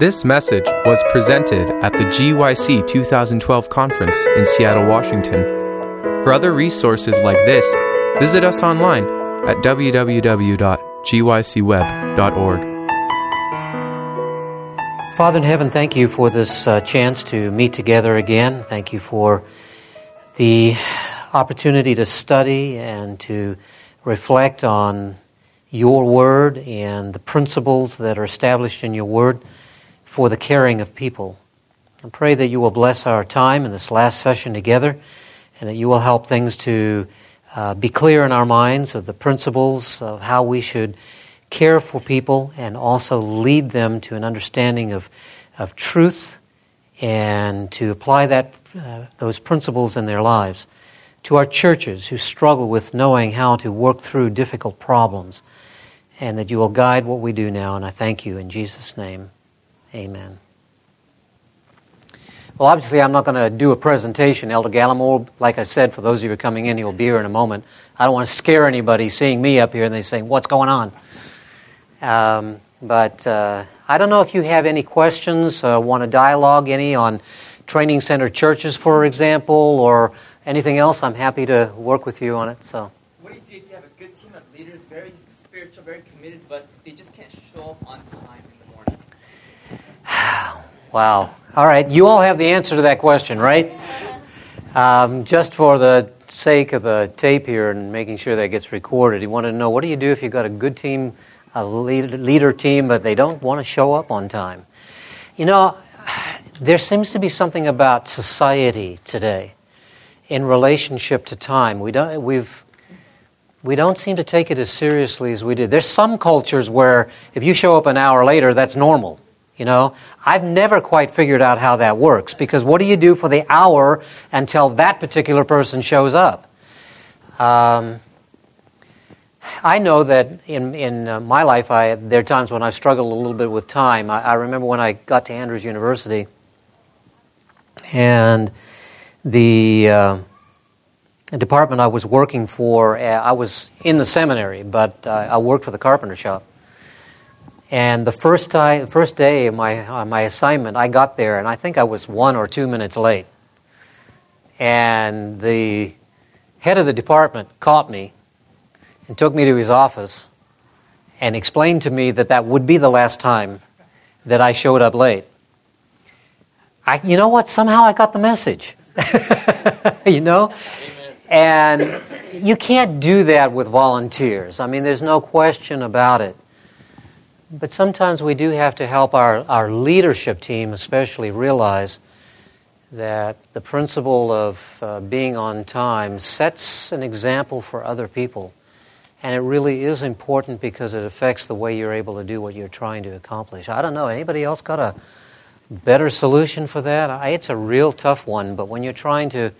This message was presented at the GYC 2012 conference in Seattle, Washington. For other resources like this, visit us online at www.gycweb.org. Father in heaven, thank you for this uh, chance to meet together again. Thank you for the opportunity to study and to reflect on your word and the principles that are established in your word for the caring of people. I pray that you will bless our time in this last session together and that you will help things to uh, be clear in our minds of the principles of how we should care for people and also lead them to an understanding of, of truth and to apply that, uh, those principles in their lives. To our churches who struggle with knowing how to work through difficult problems, and that you will guide what we do now, and I thank you in Jesus' name. Amen. Well, obviously, I'm not going to do a presentation. Elder Gallimore, like I said, for those of you who are coming in, he'll be here in a moment. I don't want to scare anybody seeing me up here and they saying, What's going on? Um, but uh, I don't know if you have any questions, uh, want to dialogue any on training center churches, for example, or anything else. I'm happy to work with you on it. So. What do you do if you have a good team of leaders, very spiritual, very committed, but they just can't show up on time? Wow. All right. You all have the answer to that question, right? Um, just for the sake of the tape here and making sure that gets recorded, you want to know what do you do if you've got a good team, a leader team, but they don't want to show up on time? You know, there seems to be something about society today in relationship to time. We don't, we've, we don't seem to take it as seriously as we did. There's some cultures where if you show up an hour later, that's normal. You know, I've never quite figured out how that works because what do you do for the hour until that particular person shows up? Um, I know that in, in uh, my life, I, there are times when I've struggled a little bit with time. I, I remember when I got to Andrews University and the uh, department I was working for, uh, I was in the seminary, but uh, I worked for the carpenter shop. And the first, time, first day of my, uh, my assignment, I got there, and I think I was one or two minutes late. And the head of the department caught me and took me to his office and explained to me that that would be the last time that I showed up late. I, you know what? Somehow I got the message. you know? And you can't do that with volunteers. I mean, there's no question about it. But sometimes we do have to help our, our leadership team, especially, realize that the principle of uh, being on time sets an example for other people. And it really is important because it affects the way you're able to do what you're trying to accomplish. I don't know, anybody else got a better solution for that? I, it's a real tough one, but when you're trying to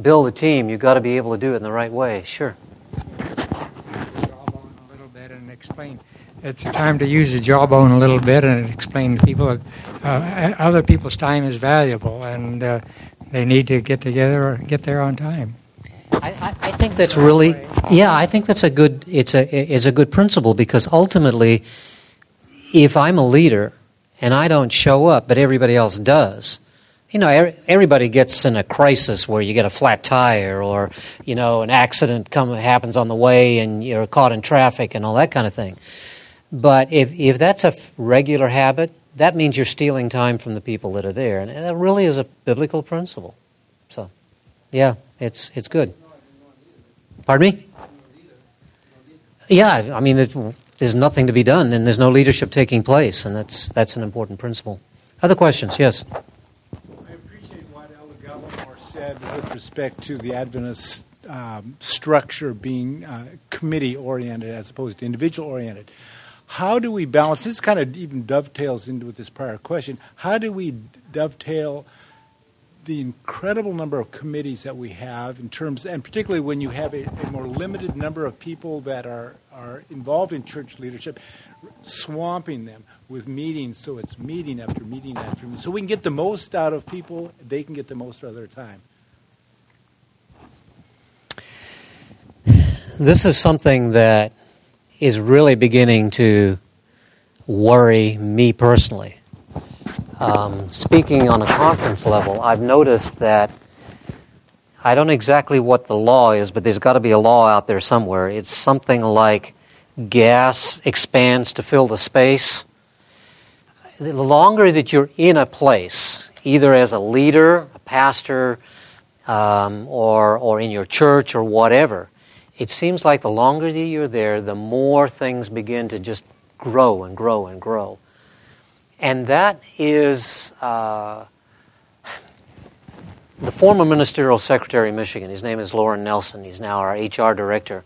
build a team, you've got to be able to do it in the right way. Sure. A little bit and explain it's a time to use the jawbone a little bit and explain to people uh, other people's time is valuable and uh, they need to get together or get there on time. I, I, think that's really yeah. I think that's a good it's a it's a good principle because ultimately, if I'm a leader and I don't show up, but everybody else does, you know, everybody gets in a crisis where you get a flat tire or you know an accident come happens on the way and you're caught in traffic and all that kind of thing. But if, if that's a regular habit, that means you're stealing time from the people that are there. And that really is a biblical principle. So, yeah, it's, it's good. Pardon me? Yeah, I mean, there's, there's nothing to be done, and there's no leadership taking place, and that's, that's an important principle. Other questions? Yes. I appreciate what Elder Gallimore said with respect to the Adventist um, structure being uh, committee oriented as opposed to individual oriented. How do we balance? This kind of even dovetails into with this prior question. How do we dovetail the incredible number of committees that we have in terms, and particularly when you have a, a more limited number of people that are, are involved in church leadership, swamping them with meetings so it's meeting after meeting after meeting. So we can get the most out of people, they can get the most out of their time. This is something that is really beginning to worry me personally. um, speaking on a conference level, I've noticed that I don't exactly what the law is, but there's got to be a law out there somewhere. It's something like gas expands to fill the space. The longer that you're in a place, either as a leader, a pastor, um, or, or in your church or whatever, it seems like the longer that you're there, the more things begin to just grow and grow and grow. And that is uh, the former ministerial secretary of Michigan. His name is Lauren Nelson. He's now our HR director.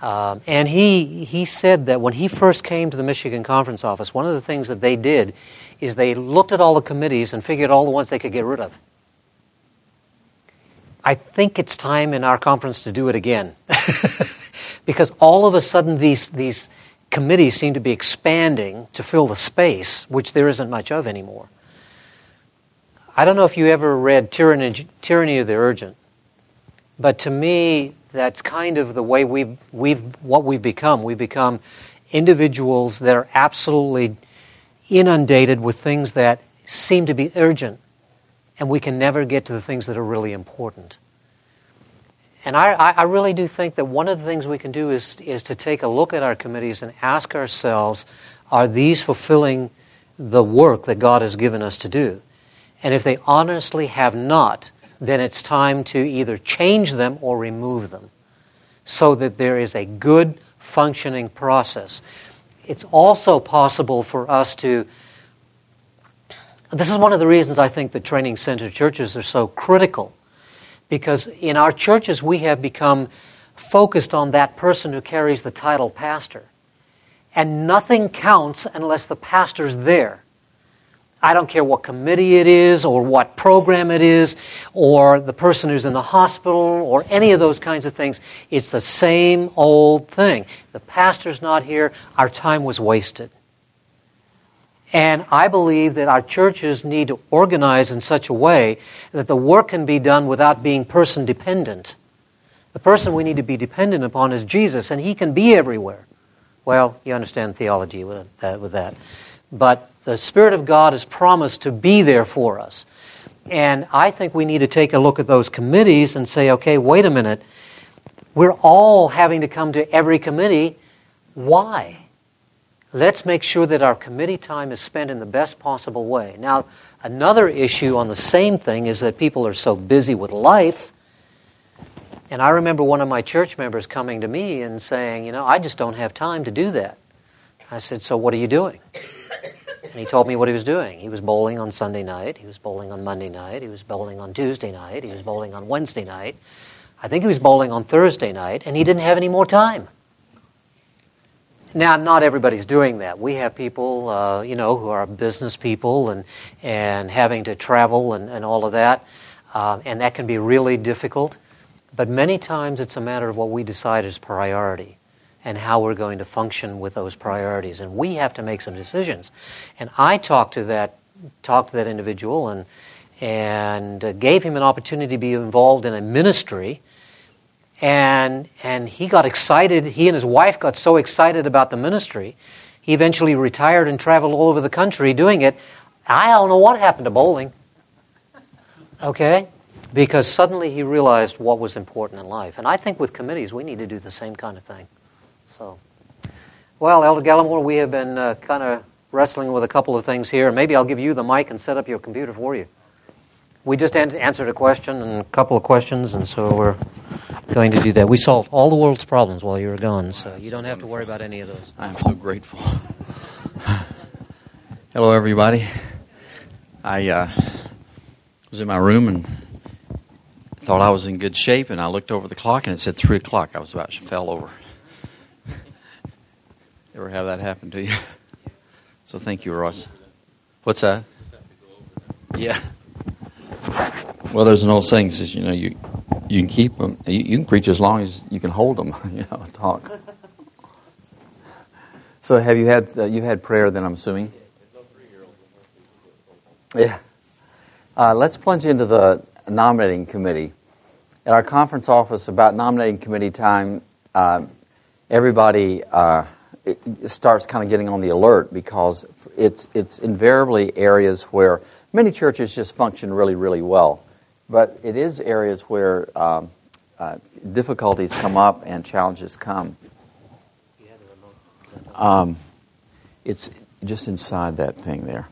Um, and he, he said that when he first came to the Michigan Conference Office, one of the things that they did is they looked at all the committees and figured all the ones they could get rid of. I think it's time in our conference to do it again. because all of a sudden, these, these committees seem to be expanding to fill the space, which there isn't much of anymore. I don't know if you ever read Tyranny, Tyranny of the Urgent, but to me, that's kind of the way we've, we've what we've become. We've become individuals that are absolutely inundated with things that seem to be urgent, and we can never get to the things that are really important. And I, I really do think that one of the things we can do is, is to take a look at our committees and ask ourselves are these fulfilling the work that God has given us to do? And if they honestly have not, then it's time to either change them or remove them so that there is a good functioning process. It's also possible for us to. This is one of the reasons I think that training center churches are so critical. Because in our churches, we have become focused on that person who carries the title pastor. And nothing counts unless the pastor's there. I don't care what committee it is or what program it is or the person who's in the hospital or any of those kinds of things. It's the same old thing. The pastor's not here, our time was wasted. And I believe that our churches need to organize in such a way that the work can be done without being person dependent. The person we need to be dependent upon is Jesus, and he can be everywhere. Well, you understand theology with that. With that. But the Spirit of God has promised to be there for us. And I think we need to take a look at those committees and say, okay, wait a minute. We're all having to come to every committee. Why? Let's make sure that our committee time is spent in the best possible way. Now, another issue on the same thing is that people are so busy with life. And I remember one of my church members coming to me and saying, You know, I just don't have time to do that. I said, So what are you doing? And he told me what he was doing. He was bowling on Sunday night. He was bowling on Monday night. He was bowling on Tuesday night. He was bowling on Wednesday night. I think he was bowling on Thursday night, and he didn't have any more time. Now, not everybody's doing that. We have people, uh, you know, who are business people and, and having to travel and, and all of that, uh, and that can be really difficult. But many times it's a matter of what we decide is priority and how we're going to function with those priorities. And we have to make some decisions. And I talked to that, talked to that individual and, and uh, gave him an opportunity to be involved in a ministry. And, and he got excited. He and his wife got so excited about the ministry. He eventually retired and traveled all over the country doing it. I don't know what happened to bowling. Okay? Because suddenly he realized what was important in life. And I think with committees, we need to do the same kind of thing. So, well, Elder Gallimore, we have been uh, kind of wrestling with a couple of things here, maybe I'll give you the mic and set up your computer for you. We just an- answered a question and a couple of questions, and so we're going to do that. We solved all the world's problems while you were gone, so you don't have to worry about any of those. I'm so grateful. Hello, everybody. I uh, was in my room and thought I was in good shape, and I looked over the clock and it said three o'clock. I was about to fell over. Ever have that happen to you? So thank you, Ross. What's that? Yeah. Well, there's an old saying that says, you know, you you can keep them, you, you can preach as long as you can hold them, you know, talk. So have you had uh, you had prayer? Then I'm assuming. Yeah. Uh, let's plunge into the nominating committee. At our conference office, about nominating committee time, uh, everybody uh, starts kind of getting on the alert because it's it's invariably areas where many churches just function really really well, but it is areas where um, uh, difficulties come up and challenges come. Um, it's just inside that thing there.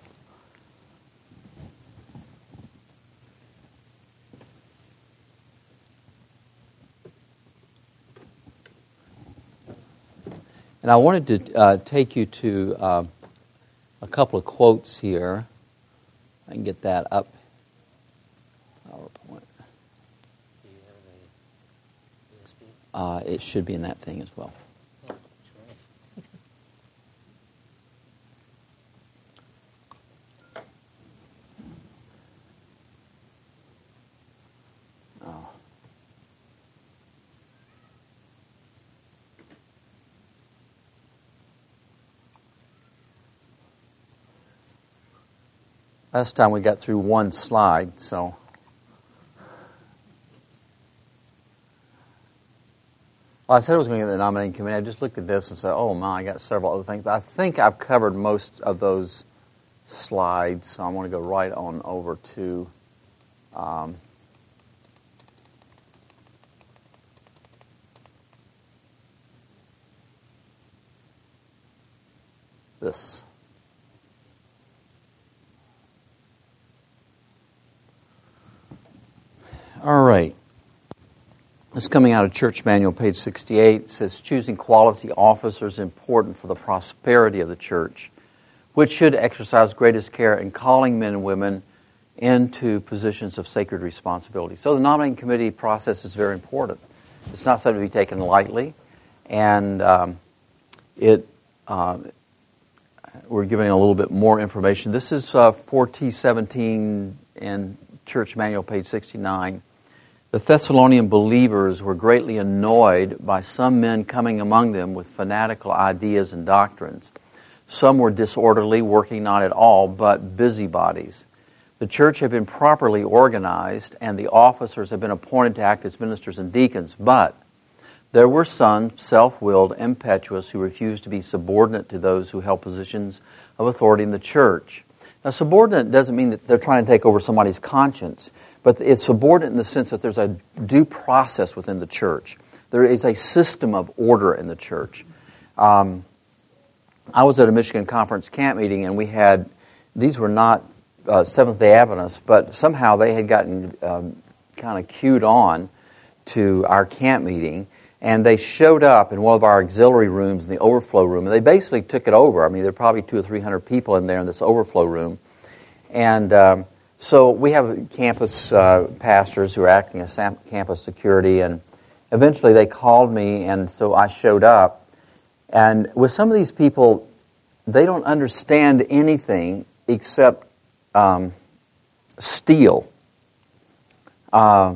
And I wanted to uh, take you to uh, a couple of quotes here. I can get that up. Uh, it should be in that thing as well. Last time we got through one slide, so. Well, I said I was going to get the nominating committee. I just looked at this and said, oh my, I got several other things. But I think I've covered most of those slides, so I'm going to go right on over to. Um, this. All right. This coming out of Church Manual, page 68, says choosing quality officers is important for the prosperity of the church, which should exercise greatest care in calling men and women into positions of sacred responsibility. So the nominating committee process is very important. It's not something to be taken lightly, and um, it uh, we're giving a little bit more information. This is uh, 4T17 in Church Manual, page 69. The Thessalonian believers were greatly annoyed by some men coming among them with fanatical ideas and doctrines. Some were disorderly, working not at all, but busybodies. The church had been properly organized, and the officers had been appointed to act as ministers and deacons, but there were some self willed, impetuous, who refused to be subordinate to those who held positions of authority in the church. Now, subordinate doesn't mean that they're trying to take over somebody's conscience, but it's subordinate in the sense that there's a due process within the church. There is a system of order in the church. Um, I was at a Michigan conference camp meeting, and we had these were not uh, Seventh Day Adventists, but somehow they had gotten um, kind of cued on to our camp meeting, and they showed up in one of our auxiliary rooms in the overflow room, and they basically took it over. I mean, there are probably two or three hundred people in there in this overflow room, and um, so we have campus uh, pastors who are acting as campus security, and eventually they called me, and so I showed up. And with some of these people, they don't understand anything except um, steel. Uh,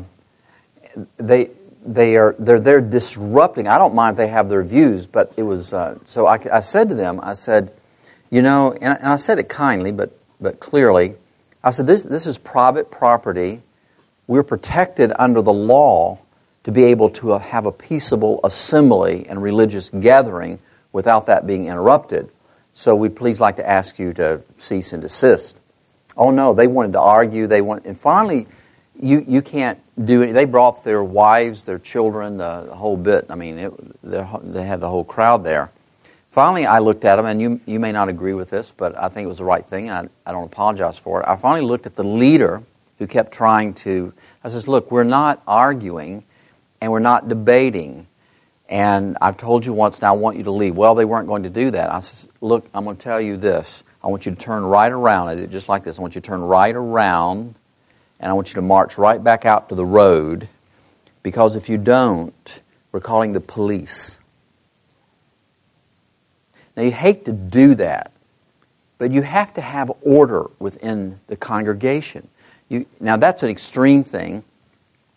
they they are they're they're disrupting. I don't mind if they have their views, but it was uh, so. I, I said to them, I said, you know, and, and I said it kindly, but but clearly, I said this this is private property. We're protected under the law to be able to have a peaceable assembly and religious gathering without that being interrupted. So we'd please like to ask you to cease and desist. Oh no, they wanted to argue. They want, and finally you, you can't do it. They brought their wives, their children, the, the whole bit. I mean, it, they had the whole crowd there. Finally, I looked at them, and you, you may not agree with this, but I think it was the right thing. I, I don't apologize for it. I finally looked at the leader who kept trying to. I says, Look, we're not arguing and we're not debating. And I've told you once, now I want you to leave. Well, they weren't going to do that. I says, Look, I'm going to tell you this. I want you to turn right around. I did just like this. I want you to turn right around and I want you to march right back out to the road because if you don't, we're calling the police. Now, you hate to do that, but you have to have order within the congregation. You, now, that's an extreme thing,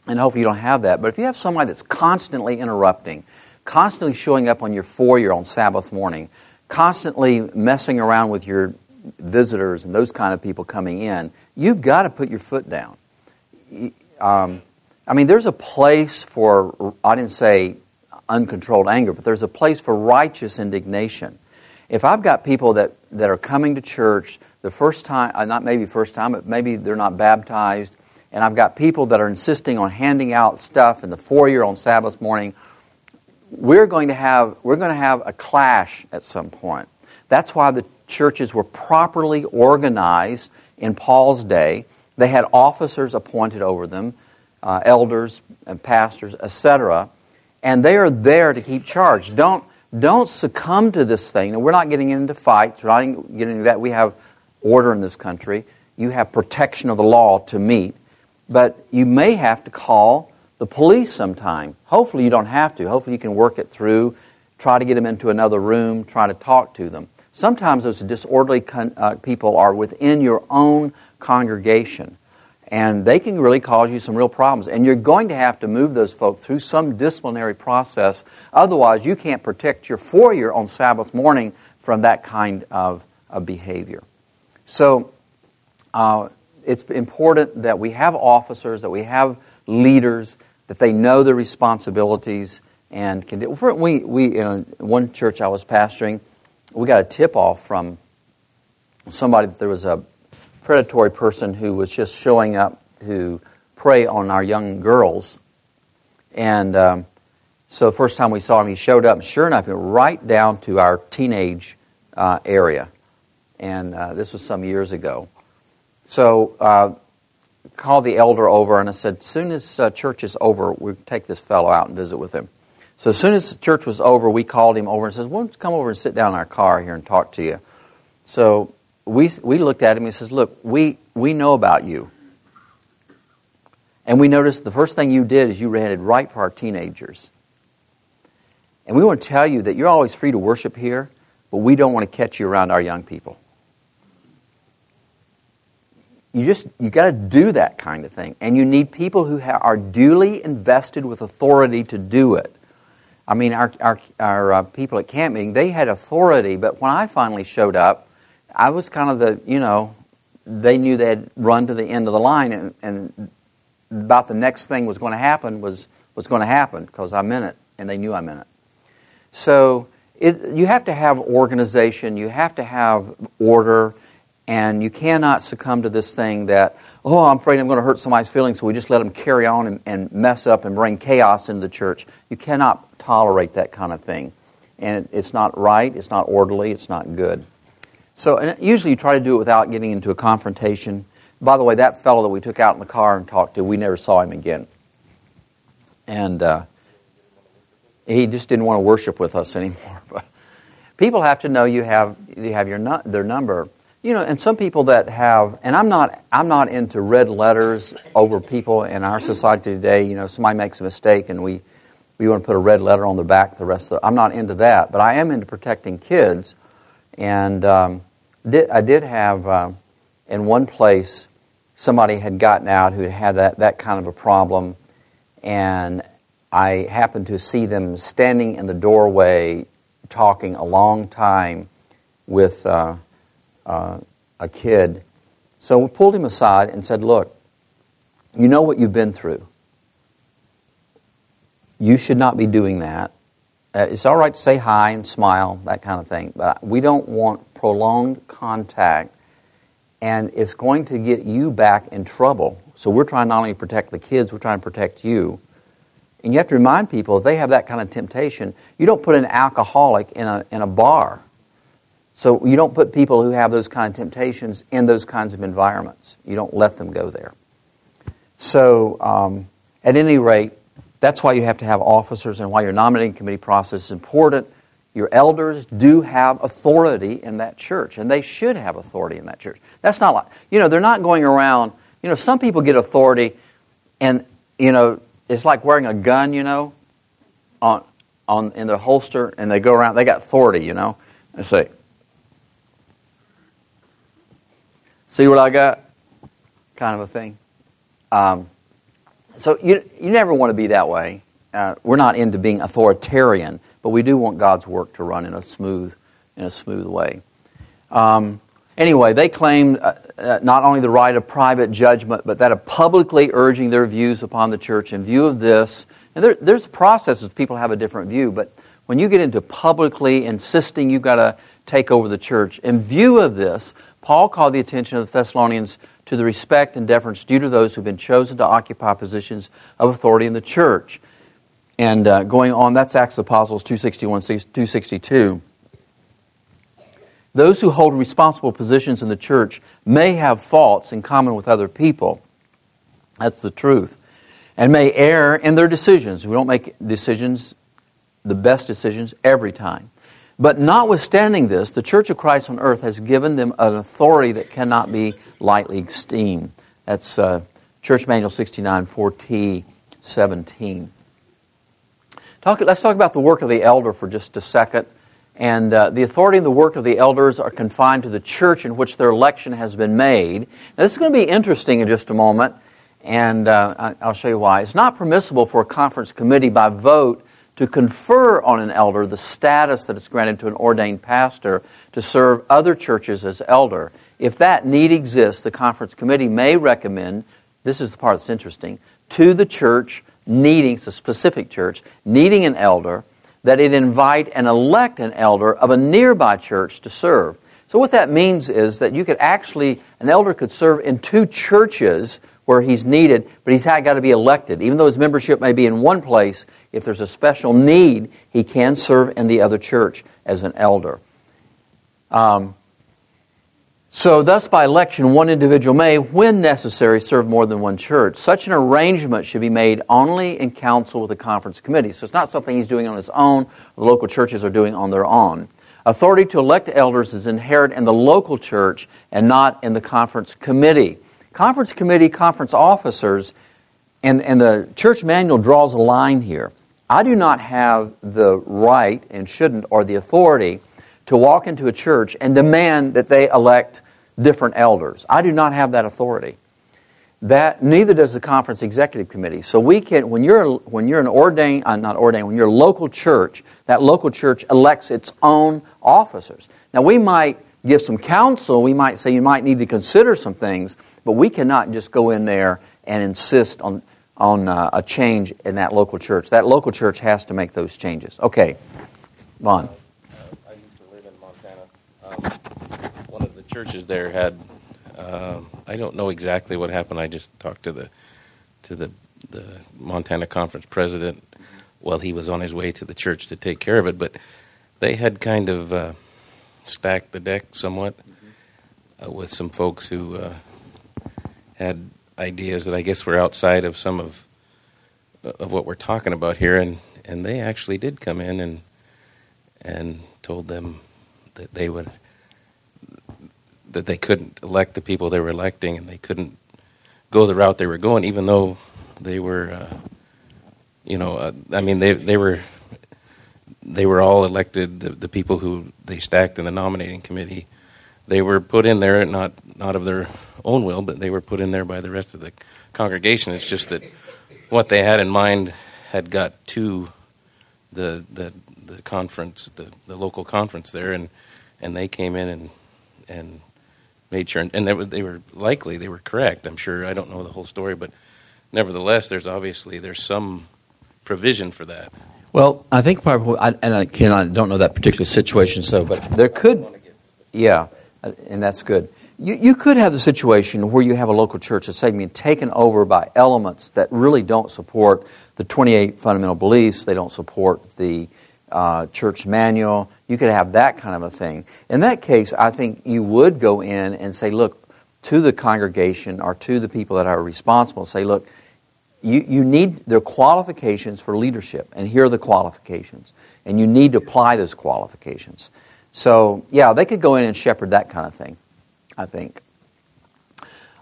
and hopefully you don't have that. But if you have somebody that's constantly interrupting, constantly showing up on your foyer on Sabbath morning, constantly messing around with your visitors and those kind of people coming in, you've got to put your foot down. Um, I mean, there's a place for, I didn't say uncontrolled anger, but there's a place for righteous indignation. If I've got people that, that are coming to church the first time, uh, not maybe first time, but maybe they're not baptized, and I've got people that are insisting on handing out stuff in the foyer on Sabbath morning, we're going to have, we're going to have a clash at some point. That's why the churches were properly organized in Paul's day. They had officers appointed over them, uh, elders and pastors, etc., and they are there to keep charge. Don't, don't succumb to this thing. Now, we're not getting into fights, we're not getting into that. We have order in this country, you have protection of the law to meet, but you may have to call the police sometime. Hopefully, you don't have to. Hopefully, you can work it through, try to get them into another room, try to talk to them. Sometimes those disorderly con- uh, people are within your own congregation, and they can really cause you some real problems. And you're going to have to move those folk through some disciplinary process. Otherwise, you can't protect your foyer on Sabbath morning from that kind of, of behavior. So, uh, it's important that we have officers, that we have leaders, that they know their responsibilities and can do. We, we in one church I was pastoring, we got a tip off from somebody that there was a predatory person who was just showing up to prey on our young girls. And um, so the first time we saw him, he showed up, and sure enough, he went right down to our teenage uh, area. And uh, this was some years ago. So uh, called the elder over and I said, as soon as uh, church is over, we'll take this fellow out and visit with him. So as soon as the church was over, we called him over and says, "Why don't you come over and sit down in our car here and talk to you?" So we we looked at him. And he says, "Look, we we know about you, and we noticed the first thing you did is you headed right for our teenagers, and we want to tell you that you're always free to worship here, but we don't want to catch you around our young people." you just you got to do that kind of thing and you need people who ha- are duly invested with authority to do it i mean our, our, our uh, people at camp meeting they had authority but when i finally showed up i was kind of the you know they knew they had run to the end of the line and, and about the next thing was going to happen was was going to happen because i meant it and they knew i meant it. So it, you have to have organization you have to have order and you cannot succumb to this thing that, oh, I'm afraid I'm going to hurt somebody's feelings, so we just let them carry on and, and mess up and bring chaos into the church. You cannot tolerate that kind of thing. And it's not right, it's not orderly, it's not good. So usually you try to do it without getting into a confrontation. By the way, that fellow that we took out in the car and talked to, we never saw him again. And uh, he just didn't want to worship with us anymore. But people have to know you have, you have your, their number you know, and some people that have, and I'm not, I'm not into red letters over people in our society today. You know, somebody makes a mistake and we, we want to put a red letter on the back. The rest of the, I'm not into that, but I am into protecting kids. And um, did, I did have uh, in one place somebody had gotten out who had that, that kind of a problem, and I happened to see them standing in the doorway talking a long time with. Uh, uh, a kid. So we pulled him aside and said, Look, you know what you've been through. You should not be doing that. Uh, it's all right to say hi and smile, that kind of thing, but we don't want prolonged contact, and it's going to get you back in trouble. So we're trying not only to protect the kids, we're trying to protect you. And you have to remind people if they have that kind of temptation, you don't put an alcoholic in a, in a bar so you don't put people who have those kind of temptations in those kinds of environments. You don't let them go there. So, um, at any rate, that's why you have to have officers and why your nominating committee process is important. Your elders do have authority in that church, and they should have authority in that church. That's not like, you know, they're not going around, you know, some people get authority, and, you know, it's like wearing a gun, you know, on, on, in their holster, and they go around, they got authority, you know, and say, See what I got? Kind of a thing. Um, so you, you never want to be that way. Uh, we're not into being authoritarian, but we do want God's work to run in a smooth, in a smooth way. Um, Anyway, they claimed uh, uh, not only the right of private judgment, but that of publicly urging their views upon the church in view of this. And there, there's processes people have a different view, but when you get into publicly insisting you've got to take over the church, in view of this, Paul called the attention of the Thessalonians to the respect and deference due to those who've been chosen to occupy positions of authority in the church. And uh, going on, that's Acts of Apostles 261, 262. Those who hold responsible positions in the church may have faults in common with other people. That's the truth. And may err in their decisions. We don't make decisions, the best decisions, every time. But notwithstanding this, the Church of Christ on earth has given them an authority that cannot be lightly esteemed. That's uh, Church Manual 69, 4T 17. Talk, let's talk about the work of the elder for just a second. And uh, the authority and the work of the elders are confined to the church in which their election has been made. Now, this is going to be interesting in just a moment, and uh, I'll show you why. It's not permissible for a conference committee by vote to confer on an elder the status that is granted to an ordained pastor to serve other churches as elder. If that need exists, the conference committee may recommend this is the part that's interesting to the church needing, a specific church, needing an elder that it invite and elect an elder of a nearby church to serve. So what that means is that you could actually, an elder could serve in two churches where he's needed, but he's got to be elected. Even though his membership may be in one place, if there's a special need, he can serve in the other church as an elder. Um, so, thus, by election, one individual may, when necessary, serve more than one church. Such an arrangement should be made only in counsel with the conference committee. So, it's not something he's doing on his own, the local churches are doing on their own. Authority to elect elders is inherent in the local church and not in the conference committee. Conference committee, conference officers, and, and the church manual draws a line here. I do not have the right and shouldn't or the authority to walk into a church and demand that they elect different elders. I do not have that authority. That neither does the conference executive committee. So we can when you're when you're an ordained uh, not ordained when you're a local church, that local church elects its own officers. Now we might give some counsel. We might say you might need to consider some things, but we cannot just go in there and insist on on uh, a change in that local church. That local church has to make those changes. Okay, Vaughn. Uh, I used to live in Montana. Um, one of the churches there had. Uh, I don't know exactly what happened. I just talked to the to the the Montana conference president while he was on his way to the church to take care of it. But they had kind of uh, stacked the deck somewhat uh, with some folks who uh, had ideas that I guess were outside of some of of what we're talking about here, and and they actually did come in and and told them that they would that they couldn't elect the people they were electing, and they couldn't go the route they were going, even though they were, uh, you know, uh, I mean, they they were they were all elected. The, the people who they stacked in the nominating committee, they were put in there not not of their own will, but they were put in there by the rest of the congregation. It's just that what they had in mind had got to the the the conference, the the local conference there, and and they came in and and made sure, and, and they, were, they were likely they were correct. I'm sure. I don't know the whole story, but nevertheless, there's obviously there's some provision for that. Well, I think probably, I, and I, can, I don't know that particular situation, so but there could, yeah, and that's good. You, you could have the situation where you have a local church that's being taken over by elements that really don't support the 28 fundamental beliefs. They don't support the uh, church manual. You could have that kind of a thing. In that case, I think you would go in and say, look, to the congregation or to the people that are responsible, say, look, you, you need their qualifications for leadership, and here are the qualifications. And you need to apply those qualifications. So, yeah, they could go in and shepherd that kind of thing, I think.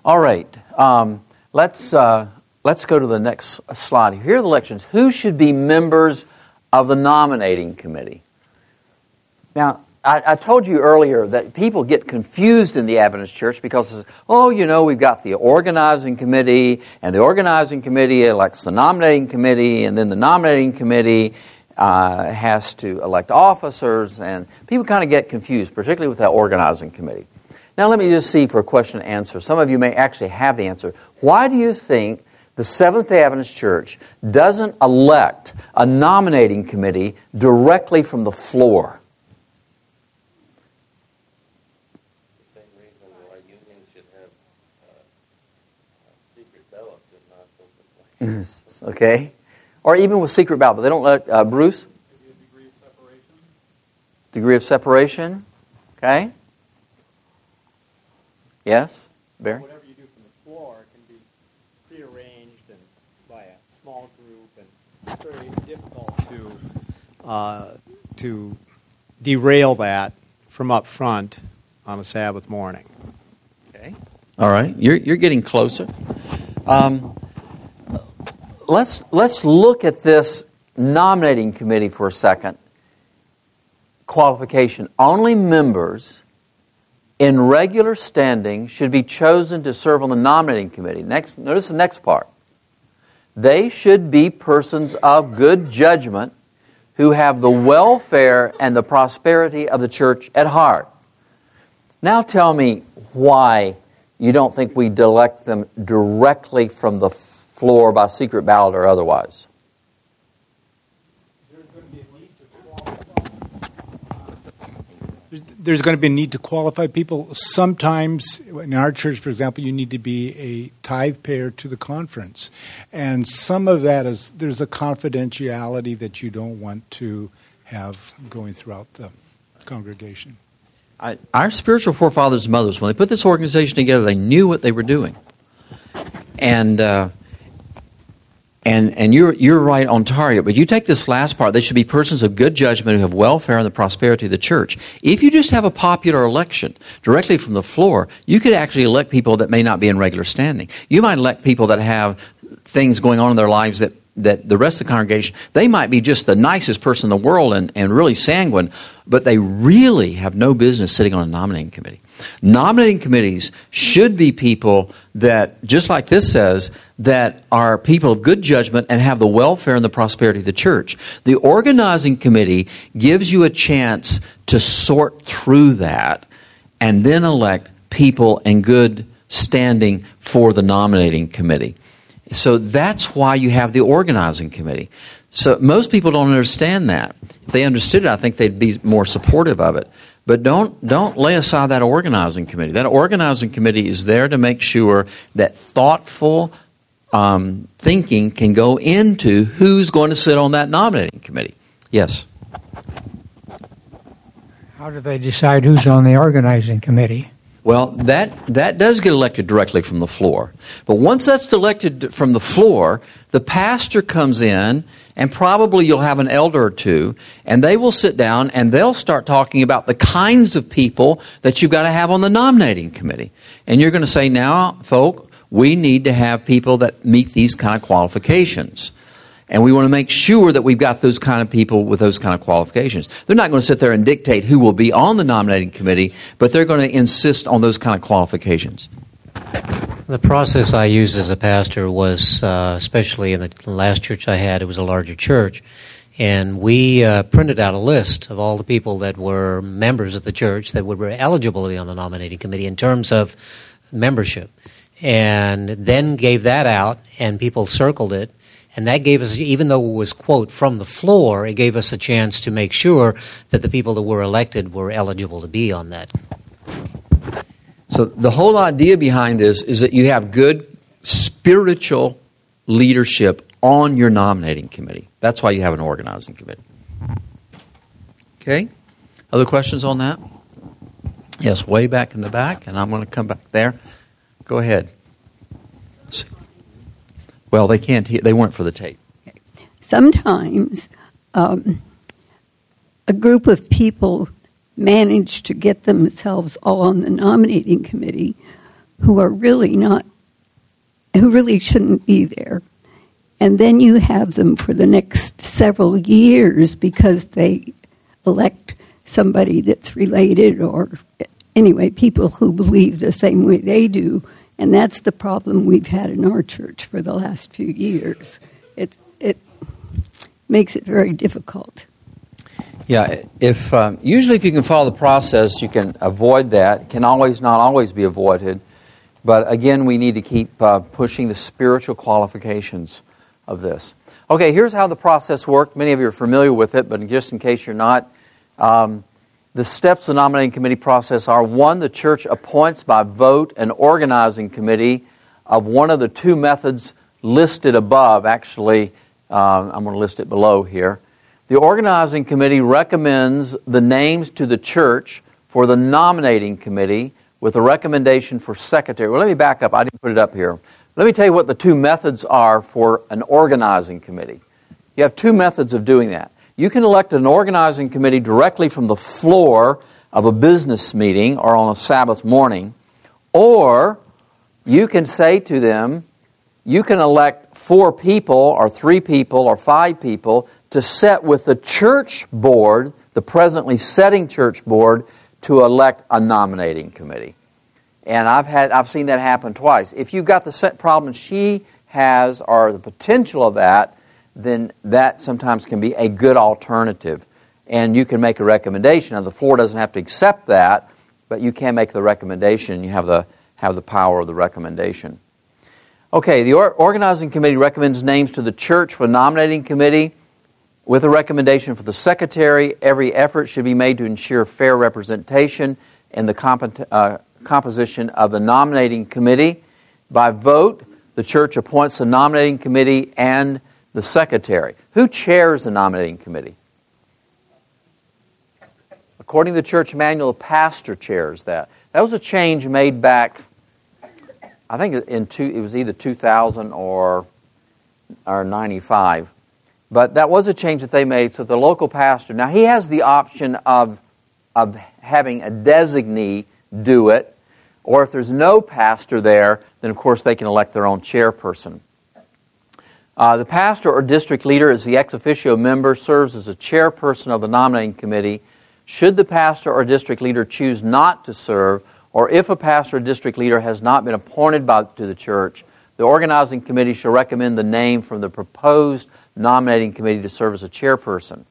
All right, um, let's, uh, let's go to the next slide. Here are the elections. Who should be members of the nominating committee? Now, I, I, told you earlier that people get confused in the Adventist church because, oh, you know, we've got the organizing committee, and the organizing committee elects the nominating committee, and then the nominating committee uh, has to elect officers, and people kind of get confused, particularly with that organizing committee. Now, let me just see for a question and answer. Some of you may actually have the answer. Why do you think the Seventh day Adventist Church doesn't elect a nominating committee directly from the floor? The same reason why unions should have uh, secret ballots okay? Or even with secret ballot, but they don't let uh, Bruce? degree of separation. Degree of separation, okay? Yes, Barry? Whatever you do from the floor can be prearranged and by a small group, and it's very difficult to uh, to derail that from up front on a Sabbath morning. Okay. All right. You're, you're getting closer. Um, let's, let's look at this nominating committee for a second. Qualification only members in regular standing should be chosen to serve on the nominating committee. Next, notice the next part. They should be persons of good judgment who have the welfare and the prosperity of the church at heart. Now tell me why you don't think we elect them directly from the floor by secret ballot or otherwise. There's, there's going to be a need to qualify people. Sometimes, in our church, for example, you need to be a tithe payer to the conference. And some of that is there's a confidentiality that you don't want to have going throughout the congregation. I, our spiritual forefathers and mothers, when they put this organization together, they knew what they were doing. And. Uh, and, and you're, you're right on target, but you take this last part, they should be persons of good judgment who have welfare and the prosperity of the church. If you just have a popular election directly from the floor, you could actually elect people that may not be in regular standing. You might elect people that have things going on in their lives that, that the rest of the congregation, they might be just the nicest person in the world and, and really sanguine, but they really have no business sitting on a nominating committee. Nominating committees should be people that, just like this says, that are people of good judgment and have the welfare and the prosperity of the church. The organizing committee gives you a chance to sort through that and then elect people in good standing for the nominating committee. So that's why you have the organizing committee. So most people don't understand that. If they understood it, I think they'd be more supportive of it. But don't don't lay aside that organizing committee. That organizing committee is there to make sure that thoughtful um, thinking can go into who's going to sit on that nominating committee. Yes. How do they decide who's on the organizing committee? Well, that, that does get elected directly from the floor. But once that's elected from the floor, the pastor comes in, and probably you'll have an elder or two, and they will sit down and they'll start talking about the kinds of people that you've got to have on the nominating committee. And you're going to say, now, folk, we need to have people that meet these kind of qualifications. And we want to make sure that we've got those kind of people with those kind of qualifications. They're not going to sit there and dictate who will be on the nominating committee, but they're going to insist on those kind of qualifications. The process I used as a pastor was, uh, especially in the last church I had, it was a larger church, and we uh, printed out a list of all the people that were members of the church that were eligible to be on the nominating committee in terms of membership, and then gave that out, and people circled it, and that gave us, even though it was, quote, from the floor, it gave us a chance to make sure that the people that were elected were eligible to be on that. So the whole idea behind this is that you have good spiritual leadership on your nominating committee. That's why you have an organizing committee. Okay? Other questions on that? Yes, way back in the back, and I'm going to come back there. Go ahead. Well, they can't hear. They weren't for the tape. Sometimes um, a group of people manage to get themselves all on the nominating committee who are really not, who really shouldn't be there. And then you have them for the next several years because they elect somebody that's related or, anyway, people who believe the same way they do. And that's the problem we've had in our church for the last few years. It, it makes it very difficult. Yeah, if um, usually if you can follow the process, you can avoid that. It can always not always be avoided, but again, we need to keep uh, pushing the spiritual qualifications of this. Okay, here's how the process worked. Many of you are familiar with it, but just in case you're not, um, the steps of the nominating committee process are one, the church appoints by vote an organizing committee of one of the two methods listed above. Actually, uh, I'm going to list it below here. The organizing committee recommends the names to the church for the nominating committee with a recommendation for secretary. Well, let me back up. I didn't put it up here. Let me tell you what the two methods are for an organizing committee. You have two methods of doing that. You can elect an organizing committee directly from the floor of a business meeting or on a Sabbath morning, or you can say to them, you can elect four people or three people or five people to set with the church board, the presently setting church board, to elect a nominating committee. And I've had I've seen that happen twice. If you've got the set problem she has or the potential of that, then that sometimes can be a good alternative. And you can make a recommendation. Now the floor doesn't have to accept that, but you can make the recommendation. You have the have the power of the recommendation. Okay, the organizing committee recommends names to the church for nominating committee. With a recommendation for the secretary, every effort should be made to ensure fair representation in the comp- uh, composition of the nominating committee. By vote, the church appoints the nominating committee and the secretary. Who chairs the nominating committee? According to the church manual, the pastor chairs that. That was a change made back, I think in two, it was either 2000 or, or 95. But that was a change that they made. So the local pastor, now he has the option of, of having a designee do it, or if there's no pastor there, then of course they can elect their own chairperson. Uh, the pastor or district leader is the ex officio member, serves as a chairperson of the nominating committee. Should the pastor or district leader choose not to serve, or if a pastor or district leader has not been appointed by, to the church, the organizing committee shall recommend the name from the proposed nominating committee to serve as a chairperson.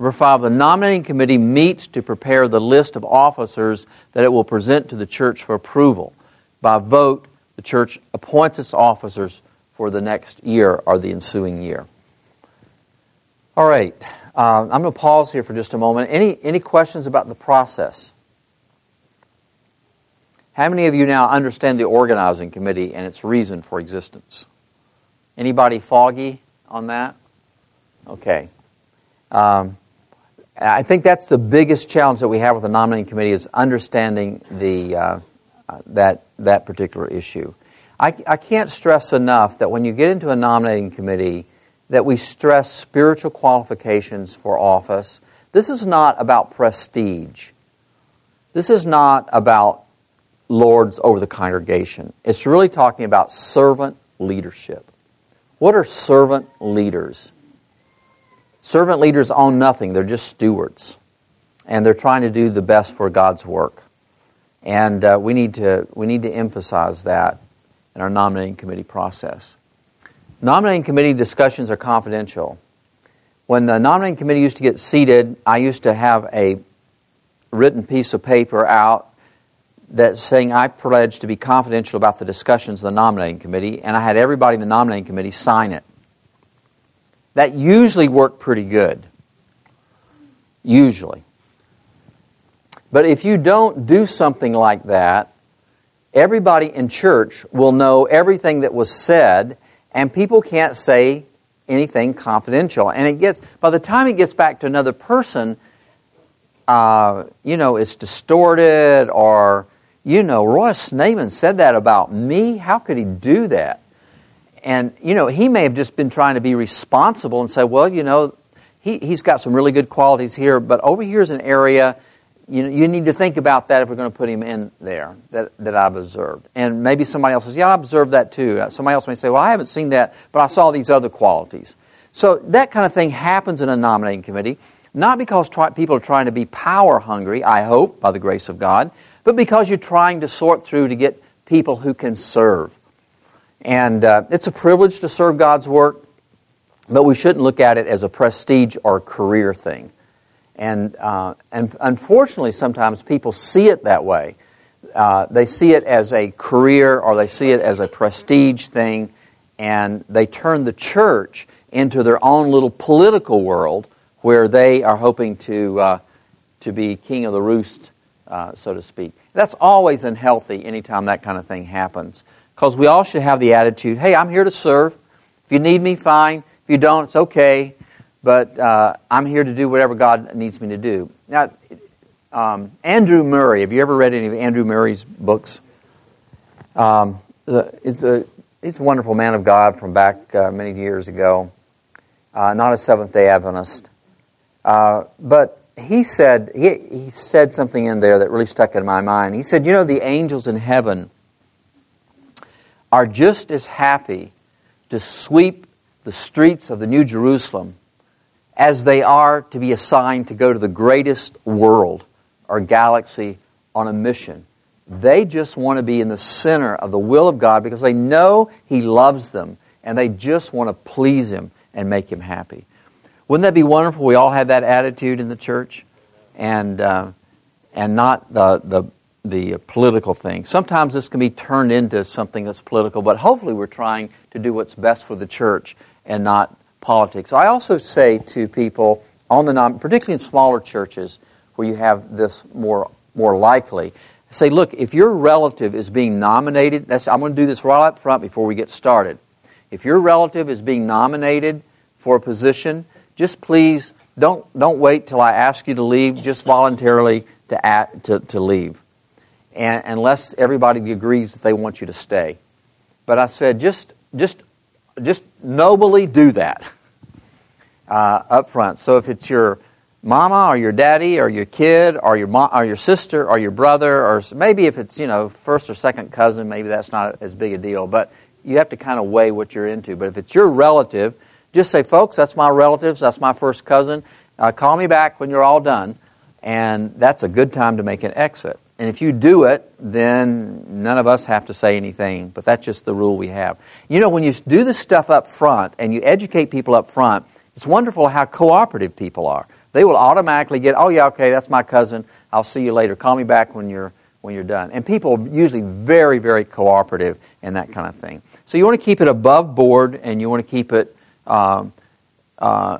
Number five, the nominating committee meets to prepare the list of officers that it will present to the church for approval. By vote, the church appoints its officers for the next year or the ensuing year. All right, uh, I'm going to pause here for just a moment. Any, any questions about the process? How many of you now understand the organizing committee and its reason for existence? Anybody foggy on that? Okay. Um, I think that's the biggest challenge that we have with the nominating committee is understanding the, uh, uh, that, that particular issue. I, I can't stress enough that when you get into a nominating committee, that we stress spiritual qualifications for office. This is not about prestige. This is not about lords over the congregation. It's really talking about servant leadership. What are servant leaders? Servant leaders own nothing, they're just stewards. And they're trying to do the best for God's work. And uh, we, need to, we need to emphasize that in our nominating committee process. Nominating committee discussions are confidential. When the nominating committee used to get seated, I used to have a written piece of paper out that saying I pledge to be confidential about the discussions of the nominating committee, and I had everybody in the nominating committee sign it. That usually worked pretty good. Usually. But if you don't do something like that, everybody in church will know everything that was said, and people can't say anything confidential. And it gets by the time it gets back to another person, uh, you know, it's distorted or you know, Royce Naaman said that about me. How could he do that? And, you know, he may have just been trying to be responsible and say, well, you know, he, he's got some really good qualities here, but over here is an area, you you need to think about that if we're going to put him in there that, that I've observed. And maybe somebody else says, yeah, I observed that too. Uh, somebody else may say, well, I haven't seen that, but I saw these other qualities. So that kind of thing happens in a nominating committee, not because try, people are trying to be power hungry, I hope, by the grace of God, but because you're trying to sort through to get people who can serve. And uh, it's a privilege to serve God's work, but we shouldn't look at it as a prestige or career thing. And, uh, and unfortunately, sometimes people see it that way. Uh, they see it as a career or they see it as a prestige thing, and they turn the church into their own little political world where they are hoping to, uh, to be king of the roost, uh, so to speak. That's always unhealthy anytime that kind of thing happens. Because we all should have the attitude hey, I'm here to serve. If you need me, fine. If you don't, it's okay. But uh, I'm here to do whatever God needs me to do. Now, um, Andrew Murray, have you ever read any of Andrew Murray's books? Um, it's, a, it's a wonderful man of God from back uh, many years ago, uh, not a Seventh day Adventist. Uh, but he said, he, he said something in there that really stuck in my mind. He said, You know, the angels in heaven are just as happy to sweep the streets of the New Jerusalem as they are to be assigned to go to the greatest world or galaxy on a mission. They just want to be in the center of the will of God because they know He loves them and they just want to please Him and make Him happy. Wouldn't that be wonderful? We all had that attitude in the church and, uh, and not the, the, the political thing. Sometimes this can be turned into something that's political, but hopefully we're trying to do what's best for the church and not politics. I also say to people on the non, particularly in smaller churches where you have this more more likely, say, look, if your relative is being nominated, I'm going to do this right up front before we get started. If your relative is being nominated for a position, just please don't don't wait till I ask you to leave. Just voluntarily to act, to, to leave, and, unless everybody agrees that they want you to stay. But I said, just just just nobly do that uh, up front. So if it's your mama or your daddy or your kid or your mom, or your sister or your brother or maybe if it's you know first or second cousin, maybe that's not as big a deal. But you have to kind of weigh what you're into. But if it's your relative, just say, folks, that's my relatives, that's my first cousin. Uh, call me back when you're all done, and that's a good time to make an exit. And if you do it, then none of us have to say anything, but that's just the rule we have. You know, when you do the stuff up front and you educate people up front, it's wonderful how cooperative people are. They will automatically get, oh, yeah, okay, that's my cousin. I'll see you later. Call me back when you're, when you're done. And people are usually very, very cooperative in that kind of thing. So you want to keep it above board and you want to keep it um, uh,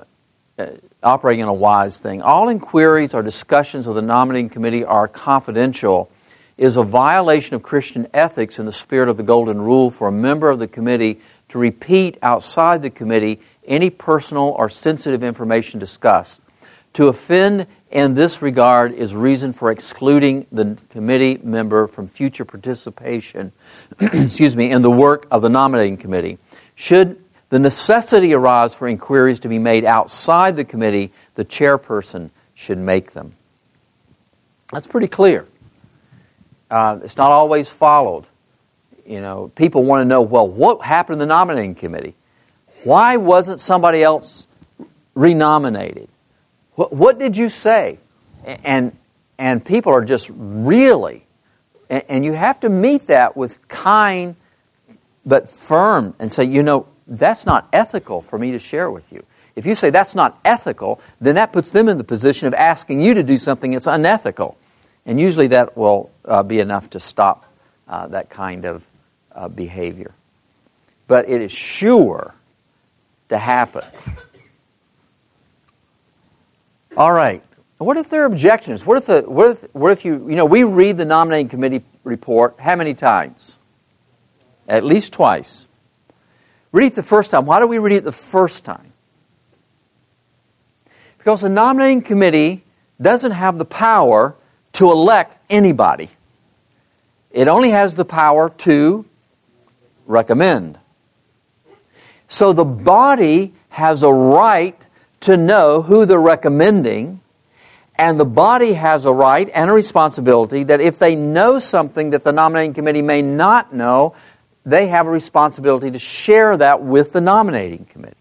operating in a wise thing. All inquiries or discussions of the nominating committee are confidential is a violation of Christian ethics in the spirit of the Golden Rule for a member of the committee to repeat outside the committee any personal or sensitive information discussed. To offend in this regard is reason for excluding the committee member from future participation excuse me, in the work of the nominating committee. Should the necessity arise for inquiries to be made outside the committee, the chairperson should make them. That's pretty clear. Uh, it's not always followed. You know, people want to know, well, what happened in the nominating committee? Why wasn't somebody else renominated? What, what did you say? And, and people are just really, and, and you have to meet that with kind but firm and say, you know, that's not ethical for me to share with you. If you say that's not ethical, then that puts them in the position of asking you to do something that's unethical. And usually that will uh, be enough to stop uh, that kind of uh, behavior. But it is sure to happen. All right. What if there are objections? What if, the, what if, what if you, you know, we read the nominating committee report how many times? At least twice. Read it the first time. Why do we read it the first time? Because the nominating committee doesn't have the power to elect anybody. It only has the power to recommend. So the body has a right to know who they're recommending, and the body has a right and a responsibility that if they know something that the nominating committee may not know, they have a responsibility to share that with the nominating committee.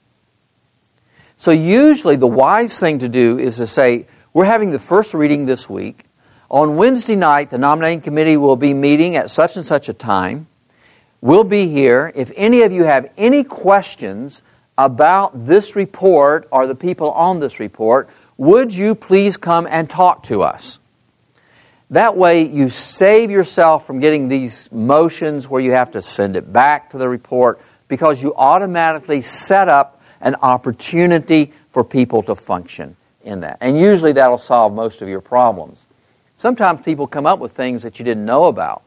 So, usually, the wise thing to do is to say, We're having the first reading this week. On Wednesday night, the nominating committee will be meeting at such and such a time. We'll be here. If any of you have any questions about this report or the people on this report, Would you please come and talk to us? That way, you save yourself from getting these motions where you have to send it back to the report because you automatically set up an opportunity for people to function in that. And usually that'll solve most of your problems. Sometimes people come up with things that you didn't know about.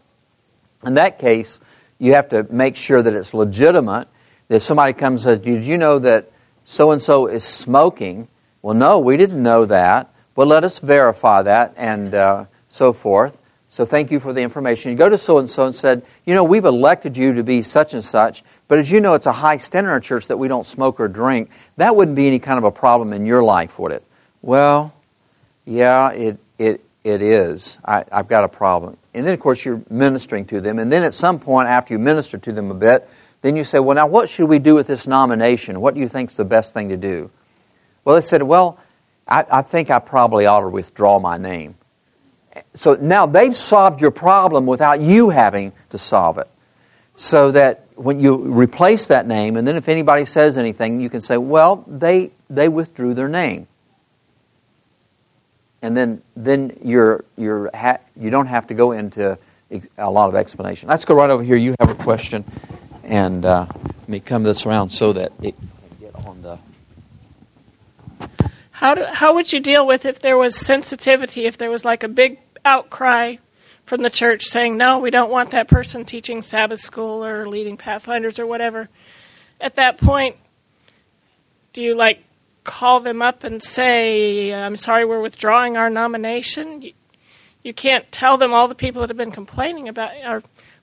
In that case, you have to make sure that it's legitimate. If somebody comes and says, Did you know that so and so is smoking? Well, no, we didn't know that, but let us verify that and uh, so forth. So thank you for the information. You go to so and so and said, You know, we've elected you to be such and such, but as you know, it's a high standard in our church that we don't smoke or drink. That wouldn't be any kind of a problem in your life, would it? Well, yeah, it, it, it is. I, I've got a problem. And then, of course, you're ministering to them. And then at some point, after you minister to them a bit, then you say, Well, now what should we do with this nomination? What do you think is the best thing to do? Well, they said, Well, I, I think I probably ought to withdraw my name. So now they've solved your problem without you having to solve it. So that when you replace that name, and then if anybody says anything, you can say, Well, they, they withdrew their name and then then you're you're ha- you don't have to go into a lot of explanation. Let's go right over here. You have a question, and uh, let me come this around so that it get on the. How do, how would you deal with if there was sensitivity? If there was like a big outcry from the church saying no, we don't want that person teaching Sabbath school or leading Pathfinders or whatever. At that point, do you like call them up and say, I'm sorry, we're withdrawing our nomination. You, you can't tell them all the people that have been complaining about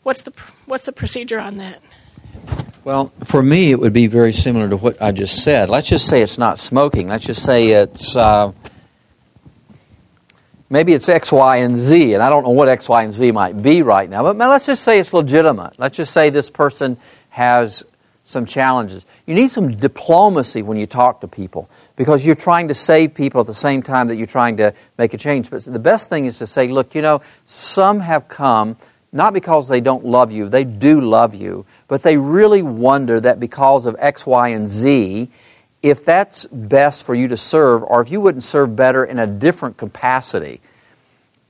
what's the what's the procedure on that? Well, for me, it would be very similar to what I just said. Let's just say it's not smoking. Let's just say it's uh, maybe it's X, Y, and Z, and I don't know what X, Y, and Z might be right now. But let's just say it's legitimate. Let's just say this person has some challenges. You need some diplomacy when you talk to people because you're trying to save people at the same time that you're trying to make a change. But the best thing is to say, look, you know, some have come not because they don't love you, they do love you, but they really wonder that because of X, Y, and Z, if that's best for you to serve or if you wouldn't serve better in a different capacity.